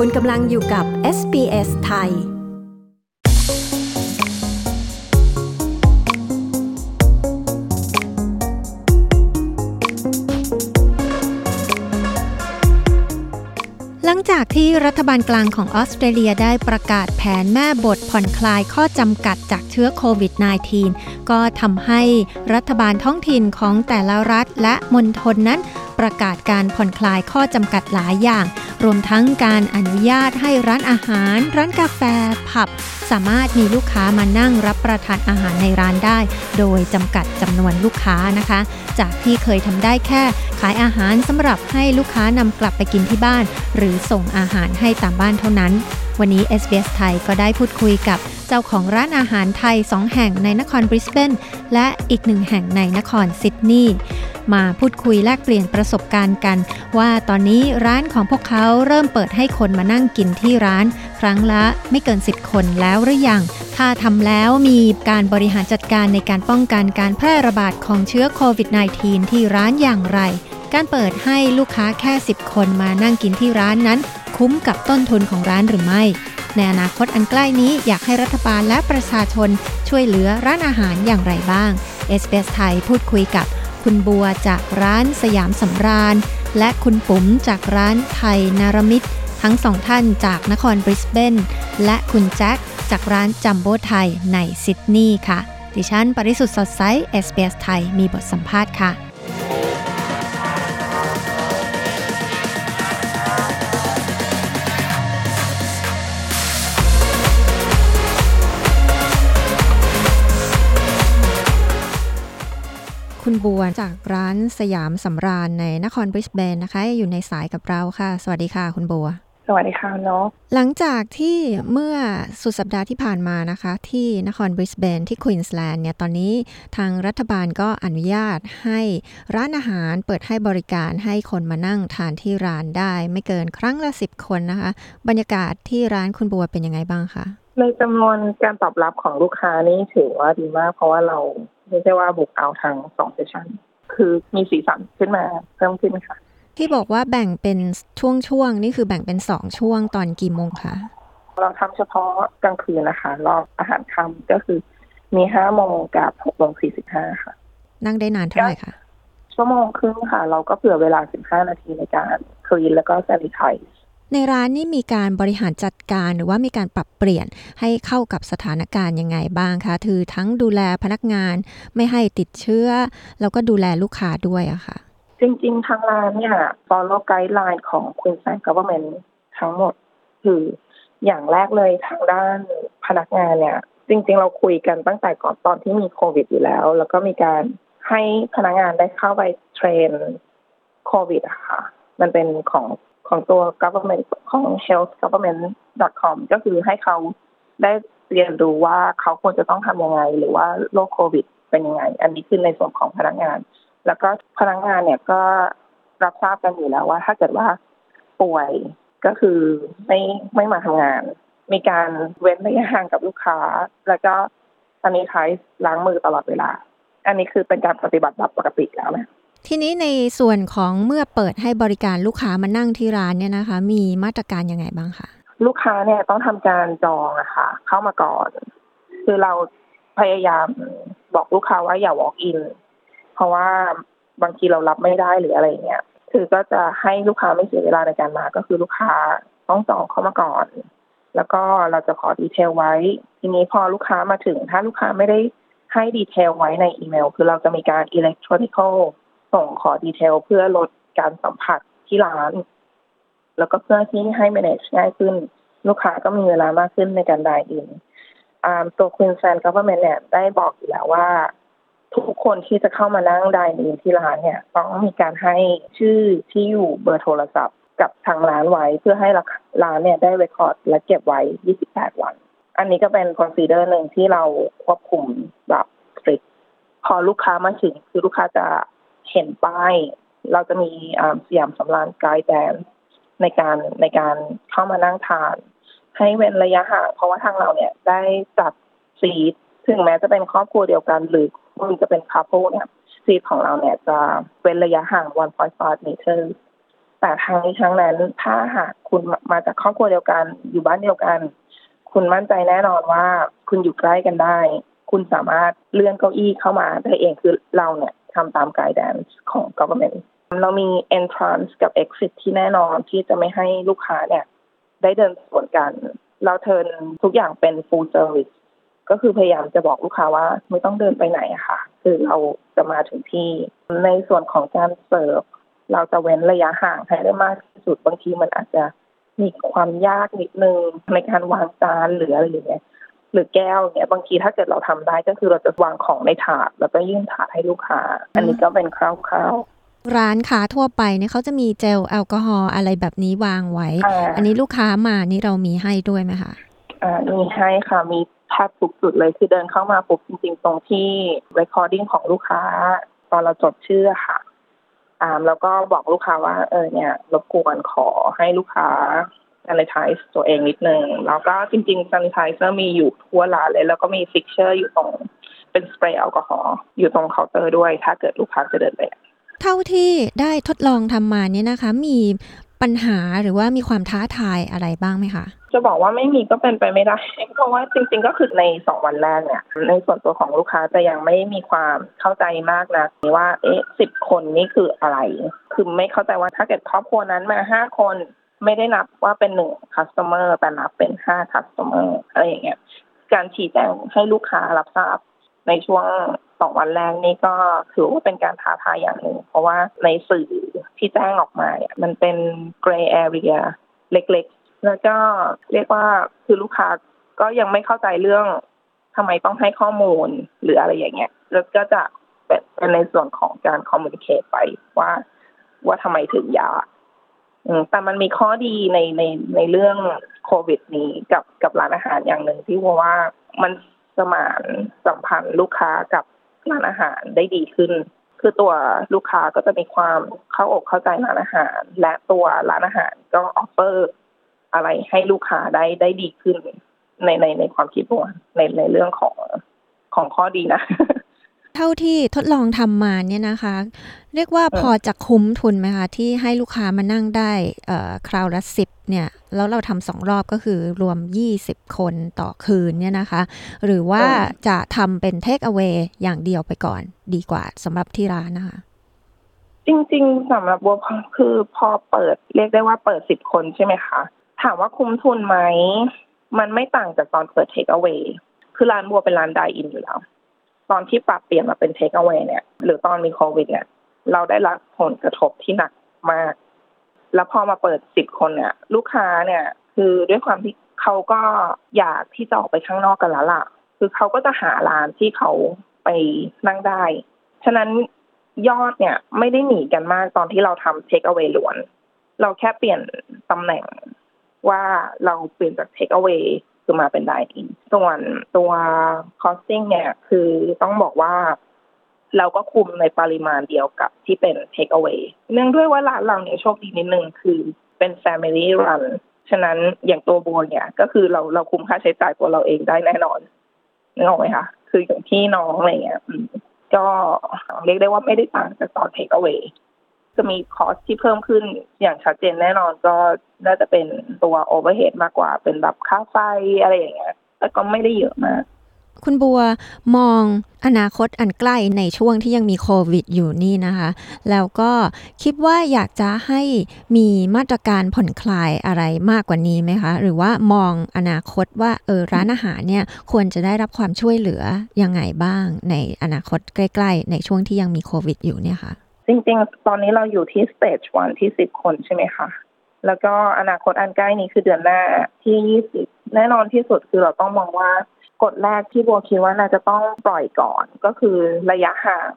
คุณกำลังอยู่กับ SBS ไทย หลังจากที่รัฐบาลกลางของออสเตรเลียได้ประกาศแผนแม่บทผ่อนคลายข้อจำกัดจากเชื้อโควิด -19 ก็ทำให้รัฐบาลท้องถิ่นของแต่ละรัฐและมณฑลนั้น ประกาศการผ่อนคลายข้อจำกัดหลายอย่าง รวมทั้งการอนุญาตให้ร้านอาหาร ร้านกาแฟ ผับ สามารถมีลูกค้ามานั่งรับประทานอาหารในร้านได้ โดยจำกัดจำนวนลูกค้านะคะ จากที่เคยทำได้แค่ ขายอาหารสำหรับให้ลูกค้านำกลับไปกินที่บ้าน หรือส่งอาหารให้ตามบ้านเท่านั้น วันนี้ SBS ไทยก็ได้พูดคุยกับเจ้าของร้านอาหารไทย 2 แห่งในนครบริสเบนและอีกหนึ่งแห่งในนครซิดนีย์มาพูดคุยแลกเปลี่ยนประสบการณ์กัน ว่าตอนนี้ร้านของพวกเขาเริ่มเปิดให้คนมานั่งกินที่ร้าน ครั้งละไม่เกิน 10 คนแล้วหรือยัง ถ้าทำแล้วมีการบริหารจัดการในการป้องกันการแพร่ระบาดของเชื้อโควิด -19 ที่ร้านอย่างไร การเปิดให้ลูกค้าแค่ 10 คนมานั่งกินที่ร้านนั้น คุ้มกับต้นทุนของร้านหรือไม่ ในอนาคตอันใกล้นี้อยากให้รัฐบาลและประชาชนช่วยเหลือร้านอาหารอย่างไรบ้าง s อ s ไทยพูดคุยกับคุณบัวจากร้านสยามสำราญ และคุณปุ๋มจากร้านไทยนารมิตร ทั้งสองท่านจากนครบริสเบนและคุณแจ็คจากร้านจัมโบ้ไทยในซิดนีย์ค่ะ ดิฉัน ปริสุทธ์สดใส SBS ไทยมีบทสัมภาษณ์ค่ะ คุณบัวจากร้านสยามสำราญในนครบริสเบนนะคะ อยู่ในสายกับเราค่ะ สวัสดีค่ะ คุณบัว สวัสดีค่ะเนาะหลังจากที่เมื่อสุดสัปดาห์ที่ผ่านมานะคะ ที่นครบริสเบนที่ควีนสแลนด์เนี่ยตอนนี้ทางรัฐบาลก็อนุญาตให้ร้านอาหารเปิดให้บริการให้คนมานั่งทานที่ร้านได้ ไม่เกินครั้งละสิบคนนะคะ บรรยากาศที่ร้านคุณบัวเป็นยังไงบ้างคะในจำนวนการตอบรับของลูกค้านี่ถือว่าดีมาก เพราะว่าเรา ไม่ใช่ว่าบุกเอาทางสองเซสชันคือมีสีสันขึ้นมาเพิ่มขึ้นค่ะ ที่บอกว่าแบ่งเป็นช่วงๆนี่คือแบ่งเป็นสองช่วงตอนกี่โมงคะเราทำเฉพาะกลางคืนนะคะ รอบอาหารค่ำก็คือ มีห้าโมงกับหกโมงสี่สิบห้าค่ะ นั่งได้นานเท่าไหร่คะชั่วโมงครึ่งค่ะ เราก็เผื่อเวลาสิบห้านาทีในการคลีนแล้วก็แซนิไทส์ ในร้านนี่มีการบริหารจัดการหรือว่ามีการปรับเปลี่ยนให้เข้ากับสถานการณ์ยังไงบ้างคะคือทั้งดูแลพนักงานไม่ให้ติดเชื้อ แล้วก็ดูแลลูกค้าด้วยอะค่ะ จริงๆ ทางร้านเนี่ย follow guideline ของ Queensland Government ทั้งหมด คืออย่างแรกเลยทางด้านพนักงานเนี่ย จริง ๆ เราคุยกันตั้งแต่ก่อนตอนที่มีโควิดอยู่แล้ว แล้วก็มีการให้พนักงานได้เข้าไปเทรนโควิดอะค่ะมันเป็นของ ของตัว government ของ health government com ก็คือให้เขาได้เรียนรู้ว่าเขาควรจะต้องทำยังไง หรือว่าโรคโควิดเป็นยังไง อันนี้คือในส่วนของพนักงาน แล้วก็พนักงานเนี่ยก็รับทราบกันอยู่แล้วว่า ถ้าเกิดว่าป่วยก็คือไม่ไม่มาทำงาน มีการเว้นระยะห่างกับลูกค้า แล้วก็ซันิไทส์ล้างมือตลอดเวลา อันนี้คือเป็นการปฏิบัติแบบปกติแล้วนะ ทีนี้ในส่วนของเมื่อเปิดให้บริการลูกค้ามานั่งที่ร้านเนี่ยนะคะ มีมาตรการยังไงบ้างคะลูกค้าเนี่ยต้องทำการจองอะค่ะ เข้ามาก่อน คือเราพยายามบอกลูกค้าว่าอย่า walk in เพราะว่าบางทีเรารับไม่ได้หรืออะไรเงี้ยคือก็จะให้ลูกค้าไม่เสียเวลาในการมา ก็คือลูกค้าต้องจองเข้ามาก่อน แล้วก็เราจะขอดีเทลไว้ ทีนี้พอลูกค้ามาถึง ถ้าลูกค้าไม่ได้ให้ detail ไว้ในอีเมล คือเราจะมีการ electronical ส่งขอ detail เพื่อลดการสัมผัสที่ร้าน แล้วก็เพื่อที่ให้ manage ง่ายขึ้น ลูกค้าก็มีเวลามากขึ้นในการ dine in ตัว Queensland Government เนี่ยได้บอกอยู่แล้วว่า ทุกคนที่จะเข้ามานั่ง dine in ที่ร้านเนี่ย ต้องมีการให้ชื่อที่อยู่เบอร์โทรศัพท์กับทางร้านไว้เพื่อให้ร้านเนี่ยได้ record และเก็บไว้ 28 วัน อันนี้ก็เป็น consider หนึ่งที่เราควบคุมแบบ strict พอลูกค้ามาถึงคือลูกค้าจะ เห็นป้าย เราจะมีสยามสำราญ guideline ในการในการเข้ามานั่งทาน ให้เว้นระยะห่างเพราะว่าทางเราเนี่ยได้จัด seat ถึงแม้จะเป็นครอบครัวเดียวกัน หรือคุณจะเป็น couple เนี่ย seat ของเราเนี่ยจะเว้นระยะห่าง 1.5เมตรแต่ทางนี้ทั้งนั้นถ้าหากคุณมาจากครอบครัวเดียวกัน อยู่บ้านเดียวกัน คุณมั่นใจแน่นอนว่าคุณอยู่ใกล้กันได้ คุณสามารถเลื่อนเก้าอี้เข้ามาได้เองคือเราเนี่ย ทำตาม guidance ของ government เรามี entrance กับ exit ที่แน่นอนที่จะไม่ให้ลูกค้าเนี่ย ได้เดินสวนกัน เราเทินทุกอย่างเป็น full service ก็คือพยายามจะบอกลูกค้าว่าไม่ต้องเดินไปไหนอะค่ะ คือเราจะมาถึงที่ ในส่วนของการเสิร์ฟเราจะเว้นระยะห่างให้ได้มากที่สุดบางทีมันอาจจะมีความยากนิดนึงในการวางจานหรืออะไรอย่างเงี้ย หรือแก้วเนี่ยบางทีถ้าเกิดเราทำได้ก็คือเราจะวางของในถาด แล้วก็ยื่นถาดให้ลูกค้า อันนี้ก็เป็นคร่าวๆร้านค้าทั่วไปเนี่ยเขาจะมีเจลแอลกอฮอล์อะไรแบบนี้วางไว้ อันนี้ลูกค้ามานี่เรามีให้ด้วยไหมคะอ่ามีให้ค่ะมีแทบทุกจุดเลยคือเดินเข้ามาปุ๊บจริง ๆ ตรงที่ recording ของลูกค้า ตอนเราจดชื่อค่ะอ่าแล้วก็บอกลูกค้าว่าเออเนี่ยรบกวนขอให้ลูกค้า sanitize ตัวเองนิดนึง แล้วก็จริงๆ sanitizer มีอยู่ทั่วร้านเลย แล้วก็มี fixture อยู่ตรงเป็นสเปรย์แอลกอฮอล์อยู่ตรงเคาน์เตอร์ด้วย ถ้าเกิดลูกค้าจะเดินไปเท่าที่ได้ทดลองทำมาเนี่ยนะคะ มีปัญหาหรือว่ามีความท้าทายอะไรบ้างไหมคะ จะบอกว่าไม่มีก็เป็นไปไม่ได้ เพราะว่าจริงๆก็คือในสองวันแรกเนี่ย ในส่วนตัวของลูกค้าจะยังไม่มีความเข้าใจมากนะว่าเอ๊ะสิบคนนี่คืออะไร คือไม่เข้าใจว่าถ้าเกิดครอบครัวนั้นมาห้าคน ไม่ได้นับว่าเป็นหนึ่ง customer แต่นับเป็นห้า customer อะไรอย่างเงี้ย การชี้แจงให้ลูกค้ารับทราบในช่วงสองวันแรกนี่ก็ถือว่าเป็นการท้าทายอย่างหนึ่ง เพราะว่าในสื่อที่แจ้งออกมาเนี่ยมันเป็น gray area เล็กๆ แล้วก็เรียกว่าคือลูกค้าก็ยังไม่เข้าใจเรื่องทำไมต้องให้ข้อมูลหรืออะไรอย่างเงี้ยแล้วก็จะเป็นในส่วนของการคอมมูนิเคตไปว่า ว่าทำไมถึงยา แต่มันมีข้อดีในในในเรื่องโควิดนี้กับกับร้านอาหารอย่างหนึ่งที่ว่ามันสมานสัมพันธ์ลูกค้ากับร้านอาหารได้ดีขึ้น คือตัวลูกค้าก็จะมีความเข้าอกเข้าใจร้านอาหาร และตัวร้านอาหารก็ออฟเฟอร์อะไรให้ลูกค้าได้ได้ดีขึ้นในในในความคิดตัวในในเรื่องของของข้อดีนะ เท่าที่ทดลองทำมาเนี่ยนะคะ เรียกว่าพอจะคุ้มทุนไหมคะ ที่ให้ลูกค้ามานั่งได้คราวละสิบเนี่ย แล้วเราทำสองรอบก็คือรวม 20 คนต่อคืนเนี่ยนะคะ หรือว่าจะทำเป็นเทคเอา a y อย่างเดียวไปก่อนดีกว่าสำหรับที่ร้านนะคะ จริงๆสำหรับบัวคือพอเปิดเรียกได้ว่าเปิดสิบคนใช่ไหมคะ ถามว่าคุ้มทุนไหม มันไม่ต่างจากตอนเปิดเทคเอา a y คือร้านบัวเป็นร้านไดอินอยู่แล้ว ตอนที่ปรับเปลี่ยนมาเป็นเทคเอาไว้เนี่ย หรือตอนมีโควิดเนี่ย เราได้รับผลกระทบที่หนักมาก แล้วพอมาเปิดสิบคนเนี่ย ลูกค้าเนี่ย คือด้วยความที่เขาก็อยากที่จะออกไปข้างนอกกันแล้วล่ะ คือเขาก็จะหาร้านที่เขาไปนั่งได้ ฉะนั้นยอดเนี่ยไม่ได้หนีกันมากตอนที่เราทำ take away ล้วน เราแค่เปลี่ยนตำแหน่งว่าเราเปลี่ยนจาก take away คือมาเป็น dine-in ส่วนตัว costing เนี่ยคือต้องบอกว่าเราก็คุมในปริมาณเดียวกับที่เป็น take awayเนื่องด้วยว่าร้านเราเนี่ยโชคดีนิดนึงคือเป็น Family Run ฉะนั้นอย่างตัวบัวเนี่ยก็คือเราเราคุมค่าใช้จ่ายตัวเราเองได้แน่นอนนึกออกไหมคะคืออย่างพี่น้องอะไรเงี้ยก็เรียกได้ว่าไม่ได้ต่างจากตอน take away จะมี cost ที่เพิ่มขึ้นอย่างชัดเจนแน่นอนก็น่าจะเป็นตัว overhead มากกว่า เป็นแบบค่าไฟอะไรอย่างเงี้ยแต่ก็ไม่ได้เยอะมาก คุณบัวมองอนาคตอันใกล้ในช่วงที่ยังมีโควิดอยู่นี่นะคะ แล้วก็คิดว่าอยากจะให้มีมาตรการผ่อนคลายอะไรมากกว่านี้ไหมคะ หรือว่ามองอนาคตว่าเออร้านอาหารเนี่ยควรจะได้รับความช่วยเหลือยังไงบ้างในอนาคตใกล้ ๆ ในช่วงที่ยังมีโควิดอยู่เนี่ยคะ่ะ จริง ๆ ตอนนี้เราอยู่ที่สเตจวันที่สิบคนใช่ไหมคะ แล้วก็อนาคตอันใกล้นี้คือเดือนหน้าที่ยี่สิบแน่นอนที่สุดคือเราต้องมองว่ากฎแรกที่บัวคิดว่าน่าจะต้องปล่อยก่อนก็คือระยะห่าง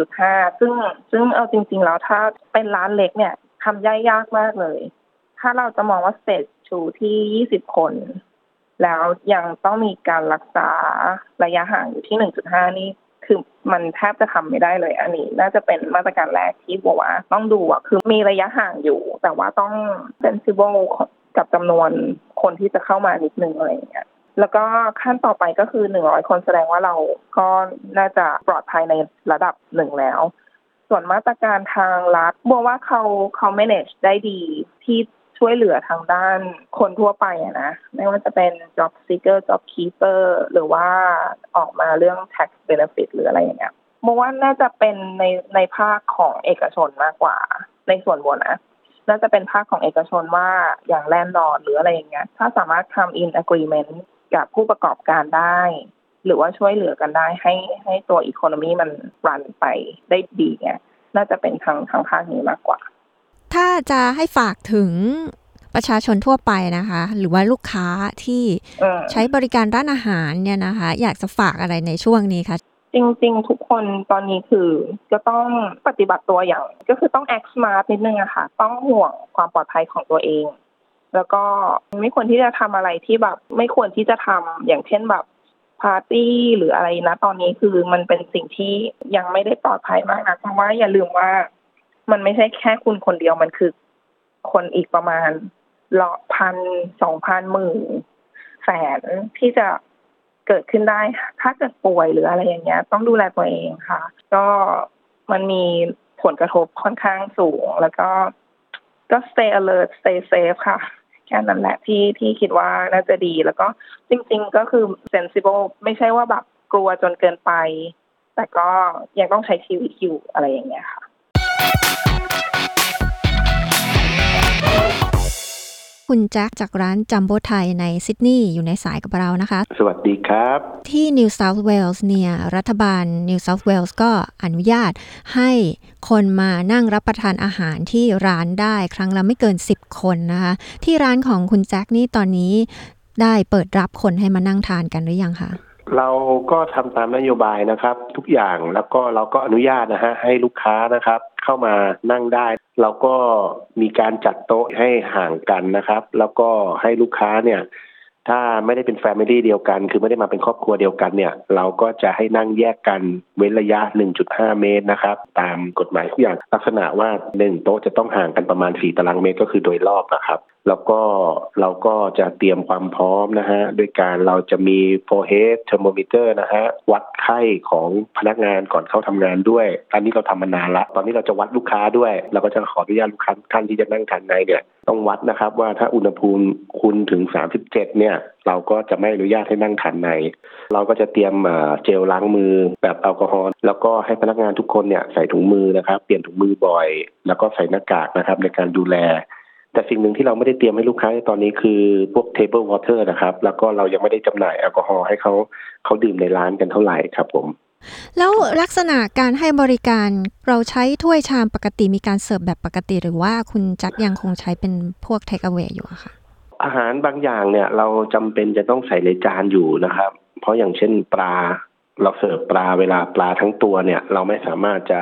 1.5 ซึ่งซึ่งเอาจริง ๆ แล้วถ้าเป็นร้านเล็กเนี่ยทำยากยากมากเลย ถ้าเราจะมองว่า stage two ที่ 20 คน แล้วยังต้องมีการรักษาระยะห่างอยู่ที่ 1.5 นี่ คือมันแทบจะทำไม่ได้เลย อันนี้ น่าจะเป็นมาตรการแรกที่บอกว่า ต้องดูอะคือมีระยะห่างอยู่ แต่ว่าต้อง sensible กับจำนวนคนที่จะเข้ามานิดนึงอะไรอย่างเงี้ยแล้วก็ขั้นต่อไปก็คือหนึ่งร้อยคนแสดงว่าเราก็น่าจะปลอดภัยในระดับหนึ่งแล้ว ส่วนมาตรการทางรัฐบัวว่าเขาเขา manage ได้ดีที่ ช่วยเหลือทางด้านคนทั่วไปอะนะ ไม่ว่าจะเป็น job seeker job keeper หรือว่าออกมาเรื่อง tax benefit หรืออะไรอย่างเงี้ยบัวว่าน่าจะเป็นในในภาคของเอกชนมากกว่า ในส่วนบัวนะน่าจะเป็นภาคของเอกชนว่าอย่างแลนด์ลอร์ดหรืออะไรอย่างเงี้ยถ้าสามารถทำ in agreement กับผู้ประกอบการได้ หรือว่าช่วยเหลือกันได้ให้ให้ตัวอีโคโนมีมันรันไปได้ดีเนี่ยน่าจะเป็นทางทางภาคนี้มากกว่า ถ้าจะให้ฝากถึงประชาชนทั่วไปนะคะ หรือว่าลูกค้าที่อืมใช้บริการร้านอาหารเนี่ยนะคะ อยากจะฝากอะไรในช่วงนี้คะจริงๆ ทุกคนตอนนี้คือจะต้องปฏิบัติตัวอย่าง ก็คือต้อง act smart นิดนึงอะค่ะ ต้องห่วงความปลอดภัยของตัวเอง แล้วก็ไม่ควรที่จะทำอะไรที่แบบ ไม่ควรที่จะทำอย่างเช่นแบบปาร์ตี้หรืออะไรนะ ตอนนี้คือมันเป็นสิ่งที่ยังไม่ได้ปลอดภัยมากนะเพราะว่าอย่าลืมว่า มันไม่ใช่แค่คุณคนเดียวมันคือคนอีกประมาณละพันสองพันหมื่นแสนที่จะเกิดขึ้นได้ ถ้าเกิดป่วยหรืออะไรอย่างเงี้ย ต้องดูแลตัวเองค่ะ ก็มันมีผลกระทบค่อนข้างสูง แล้วก็ก็ stay alert stay safe ค่ะ แค่นั้นแหละที่ที่คิดว่าน่าจะดีแล้วก็จริง ๆ ก็คือ sensible ไม่ใช่ว่าแบบกลัวจนเกินไป แต่ก็ยังต้องใช้ชีวิตอยู่อะไรอย่างเงี้ยค่ะ คุณแจ็คจากร้านจัมโบ้ไทยในซิดนีย์อยู่ในสายกับเรานะคะ สวัสดีครับ ที่ New South Wales เนี่ย รัฐบาล New South Wales ก็อนุญาตให้คนมานั่งรับประทานอาหารที่ร้านได้ครั้งละไม่เกิน 10 คนนะคะ ที่ร้านของคุณแจ็คนี่ตอนนี้ได้เปิดรับคนให้มานั่งทานกันหรือยังคะเราก็ทำตามนโยบายนะครับ ทุกอย่างแล้วก็เราก็อนุญาตนะฮะให้ลูกค้านะครับ เข้ามานั่งได้เราก็มีการจัดโต๊ะให้ห่างกันนะครับ แล้วก็ให้ลูกค้าเนี่ยถ้าไม่ได้เป็นแฟมิลี่เดียวกัน คือไม่ได้มาเป็นครอบครัวเดียวกันเนี่ย เราก็จะให้นั่งแยกกันเว้นระยะ 1.5 เมตรนะครับ ตามกฎหมายทุกอย่างลักษณะว่าหนึ่งโต๊ะจะต้องห่างกันประมาณ 4 ตารางเมตรก็คือโดยรอบนะครับ แล้วก็เราก็จะเตรียมความพร้อมนะฮะด้วยการเราจะมี forehead thermometer นะฮะวัดไข้ของพนักงานก่อนเข้าทำงานด้วย อันนี้เราทำมานานละตอนนี้เราจะวัดลูกค้าด้วย เราก็จะขออนุญาตลูกค้าท่านที่จะนั่งทานในเนี่ยต้องวัดนะครับว่าถ้าอุณหภูมิคุณถึง 37 เนี่ย เราก็จะไม่อนุญาตให้นั่งทานใน เราก็จะเตรียมเจลล้างมือแบบแอลกอฮอล์แล้วก็ให้พนักงานทุกคนเนี่ยใส่ถุงมือนะครับ เปลี่ยนถุงมือบ่อย แล้วก็ใส่หน้ากากนะครับในการดูแล แต่สิ่งหนึ่งที่เราไม่ได้เตรียมให้ลูกค้าในตอนนี้คือพวก table water นะครับ แล้วก็เรายังไม่ได้จำหน่ายแอลกอฮอล์ให้เขาเขาดื่มในร้านกันเท่าไหร่ครับผม แล้วลักษณะการให้บริการเราใช้ถ้วยชามปกติมีการเสิร์ฟแบบปกติ หรือว่าคุณแจ็คยังคงใช้เป็นพวก take away อยู่อะค่ะอาหารบางอย่างเนี่ยเราจำเป็นจะต้องใส่ในจานอยู่นะครับ เพราะอย่างเช่นปลาเราเสิร์ฟปลาเวลาปลาทั้งตัวเนี่ย เราไม่สามารถจะ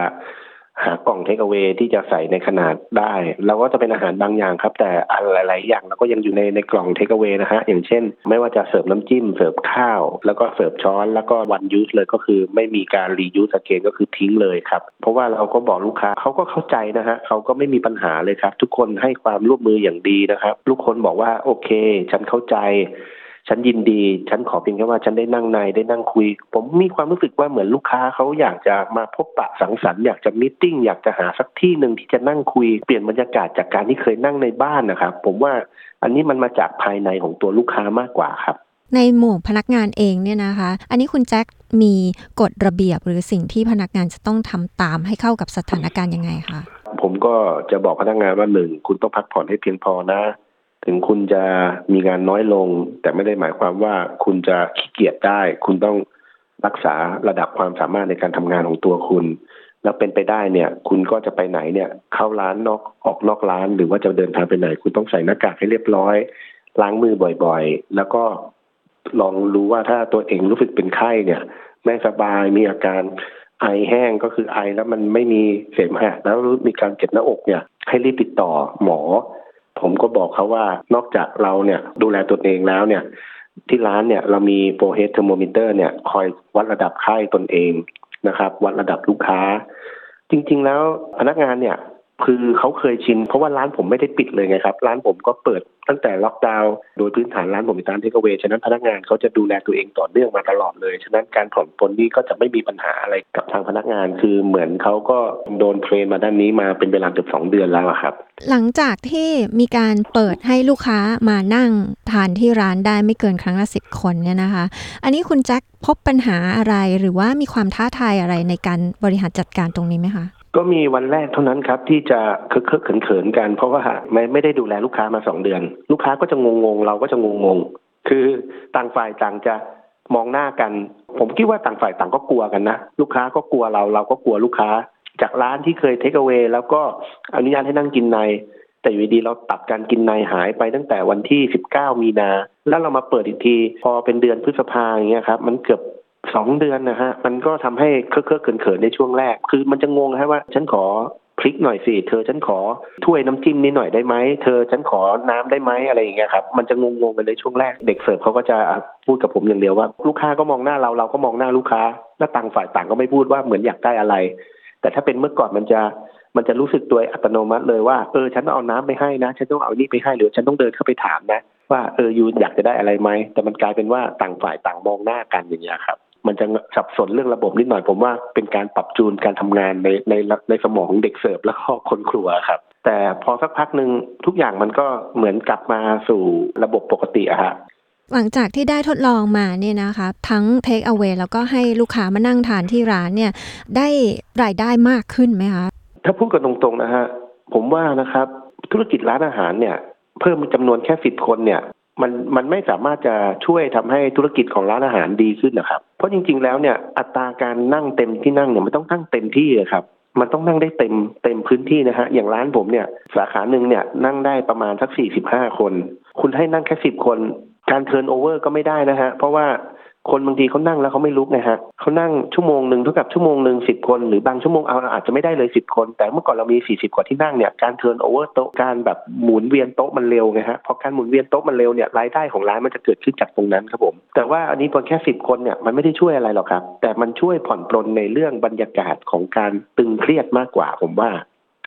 หากล่องเทคเวที่จะใส่ในขนาดได้เราก็จะเป็นอาหารบางอย่างครับ แต่อะไรหลายๆอย่างเราก็ยังอยู่ในในกล่อง take away นะฮะอย่างเช่น ไม่ว่าจะเสิร์ฟน้ำจิ้มเสิร์ฟข้าว แล้วก็เสิร์ฟช้อนแล้วก็ one use เลยก็คือ ไม่มีการ reuse again ก็คือทิ้งเลยครับ เพราะว่าเราก็บอกลูกค้าเขาก็เข้าใจนะฮะเขาก็ไม่มีปัญหาเลยครับ ทุกคนให้ความร่วมมืออย่างดีนะครับทุกคนบอกว่าโอเค ฉันเข้าใจ ฉันยินดี ฉันขอเพียงแค่ว่าฉันได้นั่งในได้นั่งคุย ผมมีความรู้สึกว่าเหมือนลูกค้าเขาอยากจะมาพบปะสังสรรค์อยากจะ meeting อยากจะหาสักที่หนึ่งที่จะนั่งคุยเปลี่ยนบรรยากาศจากการที่เคยนั่งในบ้านนะครับ ผมว่าอันนี้มันมาจากภายในของตัวลูกค้ามากกว่าครับในหมู่พนักงานเองเนี่ยนะคะ อันนี้คุณแจ็คมีกฎระเบียบหรือสิ่งที่พนักงานจะต้องทำตามให้เข้ากับสถานการณ์ยังไงคะ ผมก็จะบอกพนักงานว่าหนึ่งคุณต้องพักผ่อนให้เพียงพอนะ ถึงคุณจะมีงานน้อยลง แต่ไม่ได้หมายความว่าคุณจะขี้เกียจได้ คุณต้องรักษาระดับความสามารถในการทำงานของตัวคุณ แล้วเป็นไปได้เนี่ย คุณก็จะไปไหนเนี่ย เข้าร้านนอกออกนอกร้าน หรือว่าจะเดินทางไปไหน คุณต้องใส่หน้ากากให้เรียบร้อย ล้างมือบ่อยๆ แล้วก็ลองรู้ว่าถ้าตัวเองรู้สึกเป็นไข้เนี่ย ไม่สบายมีอาการไอแห้งก็คือไอแล้วมันไม่มีเสมหะแล้วมีการเจ็บหน้าอกเนี่ย ให้รีบติดต่อหมอ ผมก็บอกเขาว่านอกจากเราเนี่ยดูแลตัวเองแล้วเนี่ย ที่ร้านเนี่ยเรามี forehead thermometer เนี่ยคอยวัดระดับไข้ตนเองนะครับ วัดระดับลูกค้า จริง ๆ แล้วพนักงานเนี่ย คือเขาเคยชินเพราะว่าร้านผมไม่ได้ปิดเลยไงครับ ร้านผมก็เปิดตั้งแต่ล็อกดาวน์โดยพื้นฐานร้านผมเป็นร้านเทคเวฉะนั้นพนักงานเขาจะดูแลตัวเองต่อเนื่องมาตลอดเลย ฉะนั้นการผ่อนปลนนี่ก็จะไม่มีปัญหาอะไรกับทางพนักงาน คือเหมือนเขาก็โดนเทรนมาด้านนี้มาเป็นเวลาเกือบสองเดือนแล้วครับ หลังจากที่มีการเปิดให้ลูกค้ามานั่งทานที่ร้านได้ไม่เกินครั้งละสิบคนเนี่ยนะคะ อันนี้คุณแจ็คพบปัญหาอะไรหรือว่ามีความท้าทายอะไรในการบริหารจัดการตรงนี้ไหมคะ ก็มีวันแรกเท่านั้นครับที่จะเคอะเคอะเขินเขินๆกัน เพราะว่าไม่ไม่ได้ดูแลลูกค้ามาสองเดือน ลูกค้าก็จะงงงๆเราก็จะงงงๆ คือต่างฝ่ายต่างจะมองหน้ากัน ผมคิดว่าต่างฝ่ายต่างก็กลัวกันนะลูกค้าก็กลัวเราเราก็กลัวลูกค้า จากร้านที่เคยเทคเอา a y แล้วก็อนุญาตให้นั่งกินใน แต่อยู่ดีๆเราตัดการกินในหายไปตั้งแต่วันที่ 19 มีนา แล้วเรามาเปิดอีกที พอเป็นเดือนพฤษภาอย่างเงี้ยครับ มันเกือบ สองเดือนนะฮะ มันก็ทำให้เคอะเคอะเขินๆในช่วงแรก คือมันจะงงนะฮะว่า ฉันขอพริกหน่อยสิ เธอฉันขอถ้วยน้ำจิ้มนิดหน่อยได้ไหม เธอฉันขอน้ำได้ไหมอะไรอย่างเงี้ยครับ มันจะงงๆกันในช่วงแรก เด็กเสิร์ฟเขาก็จะพูดกับผมอย่างเดียวว่า ลูกค้าก็มองหน้าเราเราก็มองหน้าลูกค้า หน้าต่างฝ่ายต่างก็ไม่พูดว่าเหมือนอยากได้อะไร แต่ถ้าเป็นเมื่อก่อนมันจะมันจะรู้สึกตัวอัตโนมัติเลยว่าเออฉันต้องเอาน้ำไปให้นะ ฉันต้องเอานี่ไปให้หรือฉันต้องเดินเข้าไปถามนะ ว่าเออยูอยากจะได้อะไรไหมแต่มันกลายเป็นว่าต่างฝ่ายต่างมองหน้ากันอย่างเงี้ยครับ มันจะสับสนเรื่องระบบนิดหน่อยผมว่าเป็นการปรับจูนการทำงานในในในสมองของเด็กเสิร์ฟแล้วก็คนครัวครับ แต่พอสักพักหนึ่งทุกอย่างมันก็เหมือนกลับมาสู่ระบบปกติอะฮะหลังจากที่ได้ทดลองมาเนี่ยนะคะทั้ง Take Away แล้วก็ให้ลูกค้ามานั่งทานที่ร้านเนี่ยได้รายได้มากขึ้นไหมคะถ้าพูดกันตรงๆนะฮะผมว่านะครับธุรกิจร้านอาหารเนี่ย เพิ่มจำนวนแค่สิบคนเนี่ย มันมันไม่สามารถจะช่วยทำให้ธุรกิจของร้านอาหารดีขึ้นนะครับ เพราะจริง ๆ แล้วเนี่ยอัตราการนั่งเต็มที่นั่งเนี่ยมันต้องนั่งเต็มที่ครับ มันต้องนั่งได้เต็มเต็มพื้นที่นะฮะอย่างร้านผมเนี่ยสาขาหนึ่งเนี่ยนั่งได้ประมาณสักสี่สิบห้าคน คุณให้นั่งแค่สิบคน การ turnover ก็ไม่ได้นะฮะเพราะว่า คนบางทีเขานั่งแล้วเขาไม่ลุกนะฮะเขานั่งชั่วโมงหนึ่งเท่ากับชั่วโมงหนึ่งสิบคนหรือบางชั่วโมงเอาอาจจะไม่ได้เลยสิบคน แต่เมื่อก่อนเรามีสี่สิบกว่าที่นั่งเนี่ยการ turnover โต๊ะการแบบหมุนเวียนโต๊ะมันเร็วไงฮะพอการหมุนเวียนโต๊ะมันเร็วเนี่ยรายได้ของร้านมันจะเกิดขึ้นจากตรงนั้นครับผมแต่ว่าอันนี้พอแค่สิบคนเนี่ยมันไม่ได้ช่วยอะไรหรอกครับ แต่มันช่วยผ่อนปลนในเรื่องบรรยากาศของการตึงเครียดมากกว่าผมว่า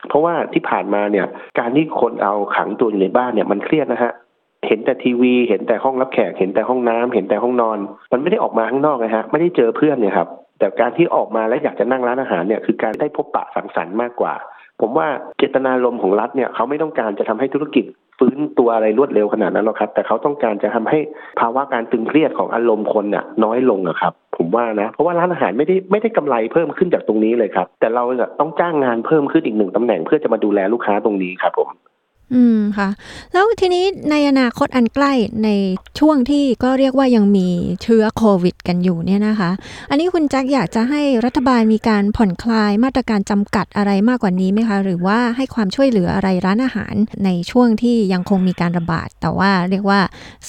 เพราะว่าที่ผ่านมาเนี่ยการที่คนเอาขังตัวอยู่ในบ้านเนี่ยมันเครียดนะฮะ เห็นแต่ทีวี เห็นแต่ห้องรับแขก เห็นแต่ห้องน้ำเห็นแต่ห้องนอน มันไม่ได้ออกมาข้างนอกนะฮะ ไม่ได้เจอเพื่อนเนี่ยครับ แต่การที่ออกมาแล้วอยากจะนั่งร้านอาหารเนี่ยคือการได้พบปะสังสรรค์มากกว่า ผมว่าเจตนารมณ์ของรัฐเนี่ยเขาไม่ต้องการจะทำให้ธุรกิจฟื้นตัวอะไรรวดเร็วขนาดนั้นหรอกครับ แต่เขาต้องการจะทำให้ภาวะการตึงเครียดของอารมณ์คนน่ะน้อยลงอะครับ ผมว่านะ เพราะว่าร้านอาหารไม่ได้ไม่ได้กำไรเพิ่มขึ้นจากตรงนี้เลยครับ แต่เราต้องจ้างงานเพิ่มขึ้นอีกหนึ่งตำแหน่งเพื่อจะมาดูแลลูกค้าตรงนี้ครับผม อืมค่ะ แล้วทีนี้ในอนาคตอันใกล้ในช่วงที่ก็เรียกว่ายังมีเชื้อโควิด กันอยู่เนี่ยนะคะ อันนี้คุณแจ็คอยากจะให้รัฐบาลมีการผ่อนคลายมาตรการจำกัดอะไรมากกว่านี้ไหมคะ หรือว่าให้ความช่วยเหลืออะไรร้านอาหารในช่วงที่ยังคงมีการระบาด แต่ว่าเรียกว่า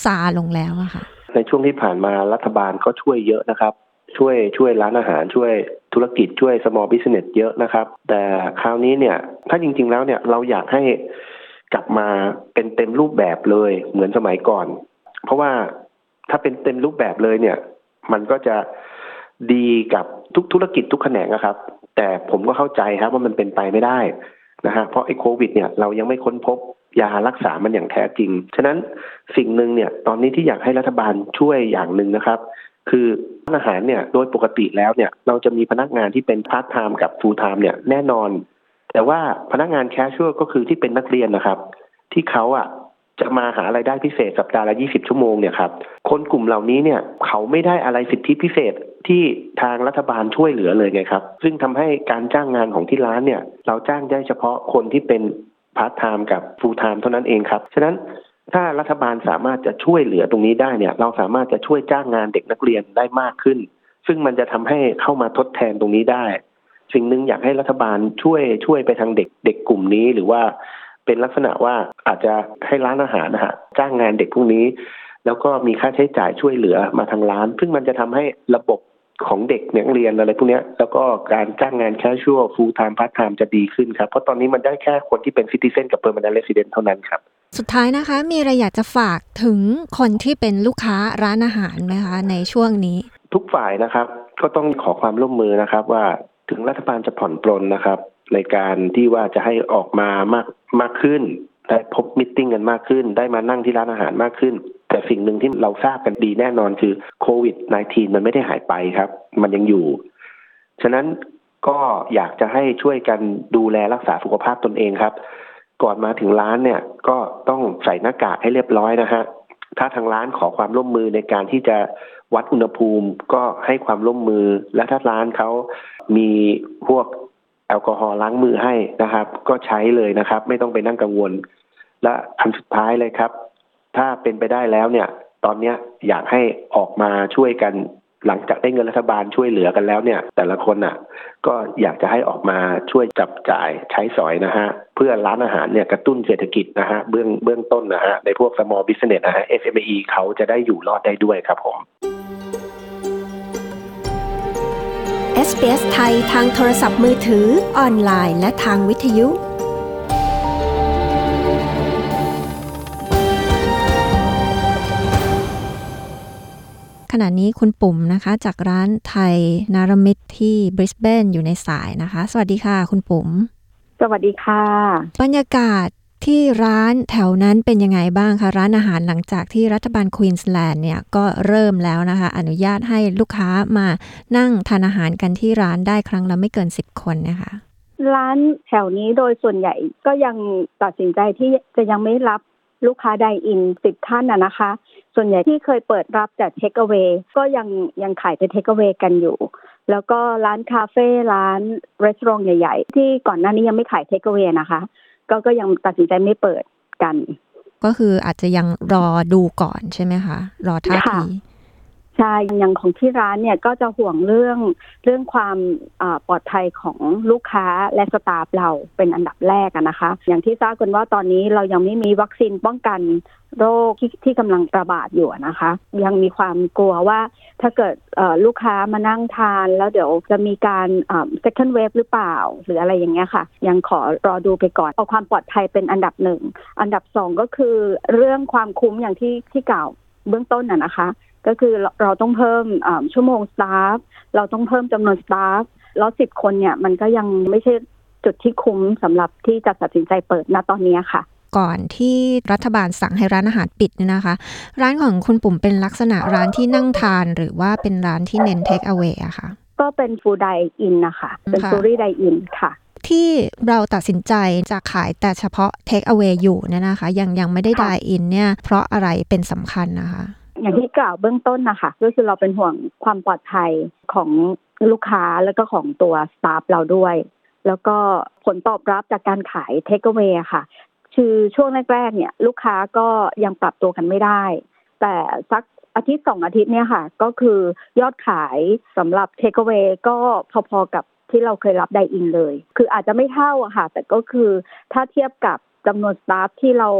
ซาลงแล้วอะค่ะ ในช่วงที่ผ่านมารัฐบาลก็ช่วยเยอะนะครับ ช่วยช่วยร้านอาหารช่วยธุรกิจช่วย small business เยอะนะครับ แต่คราวนี้เนี่ยถ้าจริง ๆ แล้วเนี่ยเราอยากให้ กลับมาเป็นเต็มรูปแบบเลยเหมือนสมัยก่อน เพราะว่าถ้าเป็นเต็มรูปแบบเลยเนี่ย มันก็จะดีกับทุกธุรกิจทุกแขนงนะครับ แต่ผมก็เข้าใจครับว่ามันเป็นไปไม่ได้นะฮะเพราะไอ้โควิดเนี่ยเรายังไม่ค้นพบยารักษามันอย่างแท้จริง ฉะนั้นสิ่งหนึ่งเนี่ยตอนนี้ที่อยากให้รัฐบาลช่วยอย่างหนึ่งนะครับ คือร้านอาหารเนี่ยโดยปกติแล้วเนี่ยเราจะมีพนักงานที่เป็นพาร์ทไทม์กับ full-time เนี่ยแน่นอน แต่ว่าพนักงาน casual ก็คือที่เป็นนักเรียนนะครับ ที่เขาอะจะมาหาไรายได้พิเศษสัปดาห์ละ 20 ชั่วโมงเนี่ยครับ คนกลุ่มเหล่านี้เนี่ยเขาไม่ได้อะไรสิทธิพิเศษที่ทางรัฐบาลช่วยเหลือเลยไงครับ ซึ่งทำให้การจ้างงานของที่ร้านเนี่ย เราจ้างได้เฉพาะคนที่เป็นพาร์ทไทม์กับ full-time เท่านั้นเองครับ ฉะนั้นถ้ารัฐบาลสามารถจะช่วยเหลือตรงนี้ได้เนี่ย เราสามารถจะช่วยจ้างงานเด็กนักเรียนได้มากขึ้น ซึ่งมันจะทำให้เข้ามาทดแทนตรงนี้ได้ สิ่งหนึ่งอยากให้รัฐบาลช่วยช่วยไปทางเด็กเด็กกลุ่มนี้ หรือว่าเป็นลักษณะว่าอาจจะให้ร้านอาหารนะฮะจ้างงานเด็กพวกนี้ แล้วก็มีค่าใช้จ่ายช่วยเหลือมาทางร้าน ซึ่งมันจะทำให้ระบบของเด็กนักเรียนอะไรพวกเนี้ยแล้วก็การจ้างงาน casual full-time part-time จะดีขึ้นครับ เพราะตอนนี้มันได้แค่คนที่เป็นซิติเซนกับเ e อร์ม n น n t เ e ส i เดนเท่านั้นครับ สุดท้ายนะคะ มีอะไรอยากจะฝากถึงคนที่เป็นลูกค้าร้านอาหารไหมคะ ในช่วงนี้ ทุกฝ่ายนะครับ ก็ต้องขอความร่วมมือนะครับว่า ถึงรัฐบาลจะผ่อนปลนนะครับ ในการที่ว่าจะให้ออกมามากมากขึ้น ได้พบ meeting กันมากขึ้น ได้มานั่งที่ร้านอาหารมากขึ้น แต่สิ่งหนึ่งที่เราทราบกันดีแน่นอนคือโควิด -19 มันไม่ได้หายไปครับ มันยังอยู่ ฉะนั้นก็อยากจะให้ช่วยกันดูแลรักษาสุขภาพตนเองครับ ก่อนมาถึงร้านเนี่ยก็ต้องใส่หน้ากากให้เรียบร้อยนะฮะถ้าทางร้านขอความร่วมมือในการที่จะวัดอุณหภูมิก็ให้ความร่วมมือและถ้าร้านเขา มีพวกแอลกอฮอล์ล้างมือให้นะครับ ก็ใช้เลยนะครับ ไม่ต้องไปนั่งกังวล และอันสุดท้ายเลยครับ ถ้าเป็นไปได้แล้วเนี่ย ตอนนี้อยากให้ออกมาช่วยกันหลังจากได้เงินรัฐบาลช่วยเหลือกันแล้วเนี่ย แต่ละคนอะ ก็อยากจะให้ออกมาช่วยจับจ่ายใช้สอยนะฮะ เพื่อร้านอาหารเนี่ยกระตุ้นเศรษฐกิจนะฮะเบื้องเบื้องต้นนะฮะในพวก small business นะฮะ SME เขาจะได้อยู่รอดได้ด้วยครับผม SBS ไทยทางโทรศัพท์มือถือ ออนไลน์ และทางวิทยุ ขณะนี้คุณปุ่มนะคะจากร้านไทยนารมิตที่บริสเบนอยู่ในสายนะคะ สวัสดีค่ะ คุณปุ๋มสวัสดีค่ะ บรรยากาศ ที่ร้านแถวนั้นเป็นยังไงบ้างคะ ร้านอาหารหลังจากที่รัฐบาลควีนสแลนด์เนี่ยก็เริ่มแล้วนะคะ อนุญาตให้ลูกค้ามานั่งทานอาหารกันที่ร้านได้ครั้งละไม่เกิน 10 คนนะคะ ร้านแถวนี้โดยส่วนใหญ่ก็ยังตัดสินใจที่จะยังไม่รับลูกค้า dine-in สิบท่านนะนะคะ ส่วนใหญ่ที่เคยเปิดรับจากเทคเ a เวก็ยังยังขายเป็นเทคเ a เวกันอยู่ แล้วก็ร้านคาเฟ่ร้าน restaurant ใหญ่ ๆ ที่ก่อนหน้านี้ยังไม่ขายเทคเ a เวนะคะ ก็ก็ยังตัดสินใจไม่เปิดกัน ก็คืออาจจะยังรอดูก่อนใช่ไหมคะ รอท่าค่ะที ใช่อย่างของที่ร้านเนี่ยก็จะห่วงเรื่องเรื่องความปลอดภัยของลูกค้าและสตาฟเราเป็นอันดับแรกนะคะ อย่างที่ทราบกันว่าตอนนี้เรายังไม่มีวัคซีนป้องกันโรคที่ที่กำลังระบาดอยู่นะคะ ยังมีความกลัวว่าถ้าเกิดลูกค้ามานั่งทานแล้วเดี๋ยวจะมีการ second wave หรือเปล่า หรืออะไรอย่างเงี้ยค่ะ ยังขอรอดูไปก่อน เอาความปลอดภัยเป็นอันดับหนึ่ง อันดับสองก็คือเรื่องความคุ้มอย่างที่ที่กล่าวเบื้องต้นน่ะนะคะ ก็คือเราเราต้องเพิ่มอ่าชั่วโมงสตาฟเราต้องเพิ่มจำนวนสตาฟแล้วสิบคนเนี่ยมันก็ยังไม่ใช่จุดที่คุ้มสำหรับที่จะตัดสินใจเปิดณตอนนี้ค่ะ ก่อนที่รัฐบาลสั่งให้ร้านอาหารปิดเนี่ยนะคะ ร้านของคุณปุ่มเป็นลักษณะร้านที่นั่งทานหรือว่าเป็นร้านที่เน้นเทคเอา a y อะค่ะก็เป็น full dine-in นะคะ เป็นค่ะ fully dine-in ค่ะที่เราตัดสินใจจะขายแต่เฉพาะ Take Away อยู่เนี่ยนะคะ ยังยังไม่ได้ค่ะด i อินเนี่ย เพราะอะไรเป็นสำคัญนะคะ อย่างที่กล่าวเบื้องต้นนะคะก็คือเราเป็นห่วงความปลอดภัยของลูกค้าแล้วก็ของตัว staff เราด้วย แล้วก็ผลตอบรับจากการขายเทคเ a เวค่ะ คือช่วงแรกๆเนี่ย ลูกค้าก็ยังปรับตัวกันไม่ได้ แต่สักอาทิตย์สองอาทิตย์เนี่ยค่ะ ก็คือยอดขายสำหรับเทคเ a เวก็พอๆกับที่เราเคยรับไดอินเลย คืออาจจะไม่เท่าอะค่ะ แต่ก็คือถ้าเทียบกับจำนวนสตาฟที่เรา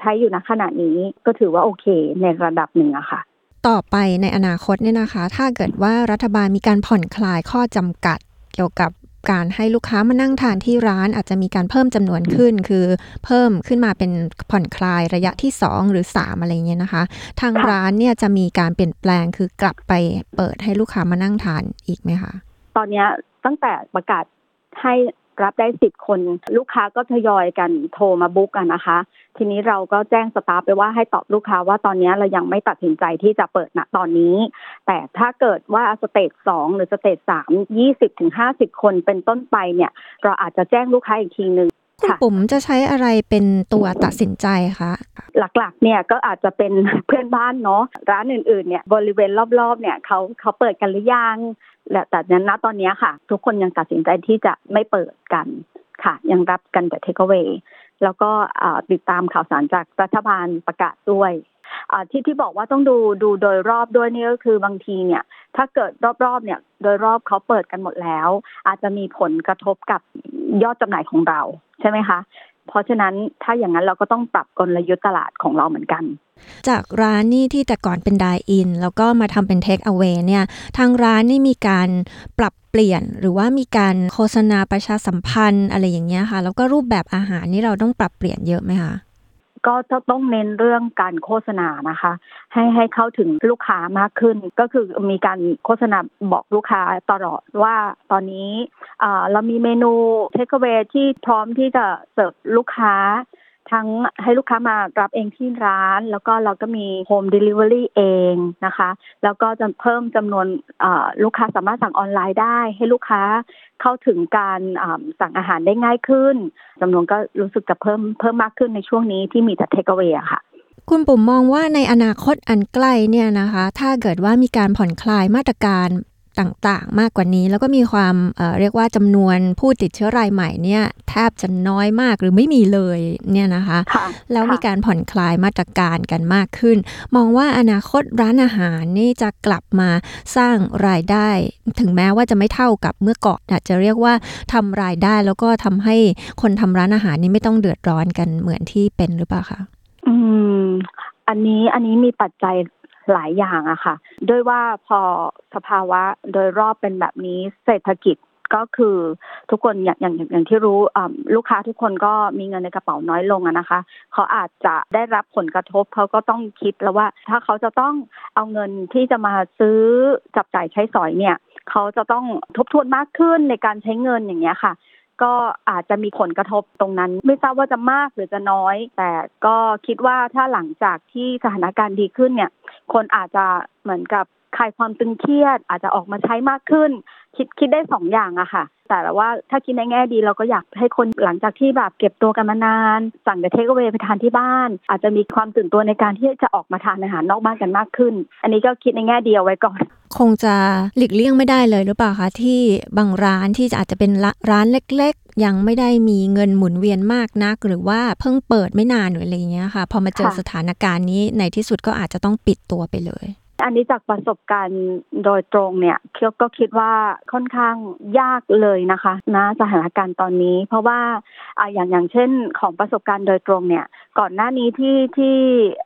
ใช้อยู่ณขณะนี้ก็ถือว่าโอเคในระดับหนึ่งอะค่ะต่อไปในอนาคตเนี่ยนะคะ ถ้าเกิดว่ารัฐบาลมีการผ่อนคลายข้อจำกัดเกี่ยวกับการให้ลูกค้ามานั่งทานที่ร้านอาจจะมีการเพิ่มจำนวนขึ้น คือเพิ่มขึ้นมาเป็นผ่อนคลายระยะที่ 2 หรือ 3 อะไรเงี้ยนะคะ ทางค่ะร้านเนี่ยจะมีการเปลี่ยนแปลงคือกลับไปเปิดให้ลูกค้ามานั่งทานอีกไหมคะ ตอนเนี้ยตั้งแต่ประกาศให้รับได้สิบคน ลูกค้าก็ทยอยกันโทรมา book กันนะคะ ทีนี้เราก็แจ้ง staff ไปว่าให้ตอบลูกค้าว่าตอนเนี้ยเรายังไม่ตัดสินใจที่จะเปิดณตอนนี้ แต่ถ้าเกิดว่า stage สองหรือ stage สามยี่สิบถึงห้าสิบคนเป็นต้นไปเนี่ย เราอาจจะแจ้งลูกค้าอีกทีหนึ่งคุณค่ะปุ๋มจะใช้อะไรเป็นตัวตัดสินใจคะหลักๆ เนี่ยก็อาจจะเป็นเพื่อนบ้านเนาะร้านอื่นๆเนี่ยบริเวณรอบๆ เนี่ยเขาเขาเปิดกันหรือยังและแต่นั้นณตอนเนี้ยค่ะ ทุกคนยังตัดสินใจที่จะไม่เปิดกันค่ะ ยังรับกันแต่เทคเว a y แล้วก็ติดตามข่าวสารจากรัฐบาลประกาศด้วยที่ที่บอกว่าต้องดูดูโดยรอบด้วยนี่ก็คือบางทีเนี่ย ถ้าเกิดรอบๆเนี่ย โดยรอบเขาเปิดกันหมดแล้ว อาจจะมีผลกระทบกับยอดจำหน่ายของเราใช่ไหมคะ เพราะฉะนั้นถ้าอย่างนั้นเราก็ต้องปรับกลยุทธ์ตลาดของเราเหมือนกัน จากร้านนี่ที่แต่ก่อนเป็นด i อินแล้วก็มาทำเป็นเทคเอา a y เนี่ยทางร้านนี่มีการปรับเปลี่ยนหรือว่ามีการโฆษณาประชาสัมพันธ์อะไรอย่างเงี้ยค่ะ แล้วก็รูปแบบอาหารนี่เราต้องปรับเปลี่ยนเยอะไหมคะ ก็จะต้องเน้นเรื่องการโฆษณานะคะ ให้ให้เข้าถึงลูกค้ามากขึ้น ก็คือมีการโฆษณาบอกลูกค้าตลอดว่าตอนนี้เรามีเมนู takeaway ที่พร้อมที่จะเสิร์ฟลูกค้า ทั้งให้ลูกค้ามารับเองที่ร้าน แล้วก็เราก็มี home delivery เองนะคะ แล้วก็จะเพิ่มจำนวนลูกค้าสามารถสั่งออนไลน์ได้ ให้ลูกค้าเข้าถึงการสั่งอาหารได้ง่ายขึ้นจำนวนก็รู้สึกจะเพิ่มเพิ่มมากขึ้นในช่วงนี้ที่มีแต่ takeawayค่ะคุณปุ่มมองว่าในอนาคตอันใกล้เนี่ยนะคะ ถ้าเกิดว่ามีการผ่อนคลายมาตรการ ต่างๆ มากกว่านี้ แล้วก็มีความเเรียกว่าจำนวนผู้ติดเชื้อรายใหม่เนี่ยแทบจะน้อยมากหรือไม่มีเลยเนี่ยนะคะคะแล้วมีการผ่อนคลายมาตรการกันมากขึ้น มองว่าอนาคตร้านอาหารนี่จะกลับมาสร้างรายได้ ถึงแม้ว่าจะไม่เท่ากับเมื่อก่อนอาจจะเรียกว่าทำรายได้แล้วก็ทำให้คนทำร้านอาหารนี่ไม่ต้องเดือดร้อนกันเหมือนที่เป็นหรือเปล่าคะอืมอันนี้อันนี้มีปัจจัย หลายอย่างอะค่ะ ด้วยว่าพอสภาวะโดยรอบเป็นแบบนี้เศรษฐกิจก็คือทุกคนอย่างอย่างอย่างที่รู้ลูกค้าทุกคนก็มีเงินในกระเป๋าน้อยลงอะนะคะ เขาอาจจะได้รับผลกระทบเขาก็ต้องคิดแล้วว่า ถ้าเขาจะต้องเอาเงินที่จะมาซื้อจับจ่ายใช้สอยเนี่ย เขาจะต้องทบทวนมากขึ้นในการใช้เงินอย่างเงี้ยค่ะ ก็อาจจะมีผลกระทบตรงนั้น ไม่ทราบว่าจะมากหรือจะน้อย แต่ก็คิดว่าถ้าหลังจากที่สถานการณ์ดีขึ้นเนี่ย คนอาจจะเหมือนกับคลายความตึงเครียด อาจจะออกมาใช้มากขึ้น คิดคิดได้สองอย่างอะค่ะ แต่ว่าถ้าคิดในแง่ดีเราก็อยากให้คนหลังจากที่แบบเก็บตัวกันมานาน สั่งแต่เทคเวไปทานที่บ้าน อาจจะมีความตื่นตัวในการที่จะออกมาทานอาหารนอกบ้านกันมากขึ้น อันนี้ก็คิดในแง่เดียวไว้ก่อน คงจะหลีกเลี่ยงไม่ได้เลยหรือเปล่าคะที่บางร้านที่อาจจะเป็นร้านเล็กๆ ยังไม่ได้มีเงินหมุนเวียนมากนัก หรือว่าเพิ่งเปิดไม่นานหรืออะไรเงี้ยค่ะ พอมาเจอสถานการณ์นี้ในที่สุดก็อาจจะต้องปิดตัวไปเลยอันนี้จากประสบการณ์โดยตรงเนี่ยเคียวก็คิดว่าค่อนข้างยากเลยนะคะนะสถานการณ์ตอนนี้ เพราะว่าออย่างอย่างเช่นของประสบการณ์โดยตรงเนี่ย ก่อนหน้านี้ที่ที่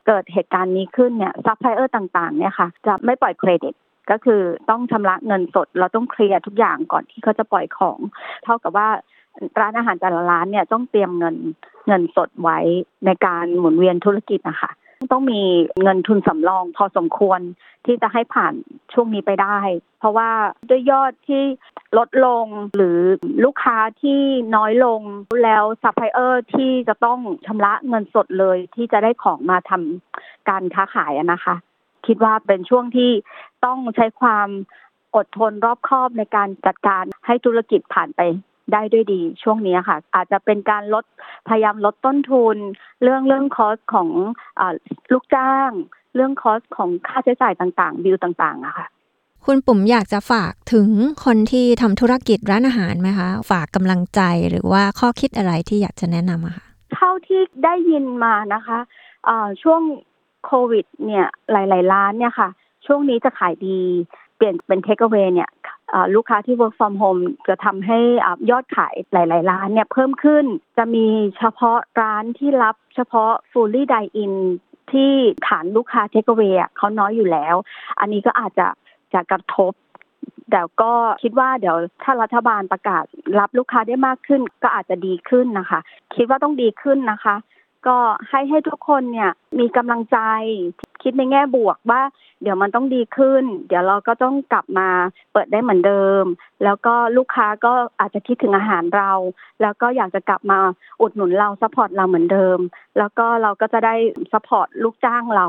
เกิดเหตุการณ์นี้ขึ้นเนี่ยซัพพลายเออร์ต่างๆเนี่ยค่ะจะไม่ปล่อยเครดิต ก็คือต้องชำระเงินสด เราต้องเคลียร์ทุกอย่างก่อนที่เขาจะปล่อยของ เท่ากับว่าร้านอาหารแต่ละร้านเนี่ยต้องเตรียมเงินเงินสดไว้ในการหมุนเวียนธุรกิจนะคะต้องมีเงินทุนสำรองพอสมควรที่จะให้ผ่านช่วงนี้ไปได้ เพราะว่าด้วยยอดที่ลดลงหรือลูกค้าที่น้อยลงแล้วซัพพลายเออร์ที่จะต้องชำระเงินสดเลยที่จะได้ของมาทำการค้าขายนะคะ คิดว่าเป็นช่วงที่ต้องใช้ความอดทนรอบคอบในการจัดการให้ธุรกิจผ่านไปได้ด้วยดีช่วงนี้ค่ะ อาจจะเป็นการลดพยายามลดต้นทุน เรื่องเรื่อง cost ของลูกจ้าง เรื่อง cost ของค่าใช้จ่ายต่างๆ บิลต่างๆอะค่ะ คุณปุ่มอยากจะฝากถึงคนที่ทำธุรกิจร้านอาหารไหมคะ ฝากกำลังใจหรือว่าข้อคิดอะไรที่อยากจะแนะนำอะค่ะเท่าที่ได้ยินมานะคะะช่วง โควิดเนี่ยหลาย ๆ ร้านเนี่ยค่ะ ช่วงนี้จะขายดี เปลี่ยนเป็นเทคเวเนี่ยลูกค้าที่ work from home จะทำให้ยอดขายหลาย ๆ ร้านเนี่ยเพิ่มขึ้น จะมีเฉพาะร้านที่รับเฉพาะ fully dine in ที่ฐานลูกค้าเทคเวเขาน้อยอยู่แล้ว อันนี้ก็อาจจะจะกระทบแต่ก็คิดว่าเดี๋ยวถ้ารัฐบาลประกาศรับลูกค้าได้มากขึ้นก็อาจจะดีขึ้นนะคะ คิดว่าต้องดีขึ้นนะคะ ก็ให้ให้ทุกคนเนี่ยมีกำลังใจคิดในแง่บวกว่า เดี๋ยวมันต้องดีขึ้น เดี๋ยวเราก็ต้องกลับมาเปิดได้เหมือนเดิม แล้วก็ลูกค้าก็อาจจะคิดถึงอาหารเรา แล้วก็อยากจะกลับมาอุดหนุนเรา support เราเหมือนเดิม แล้วก็เราก็จะได้ support ลูกจ้างเรา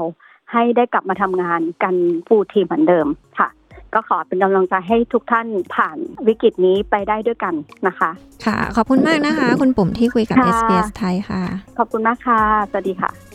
ให้ได้กลับมาทำงานกัน full team เหมือนเดิมค่ะ ก็ขอเป็นกำลังใจให้ทุกท่านผ่านวิกฤตนี้ไปได้ด้วยกันนะคะ ค่ะ ขอบคุณมากนะคะ คุณปุ่มที่คุยกับ SBS ไทยค่ะ ขอบคุณมากค่ะ สวัสดีค่ะ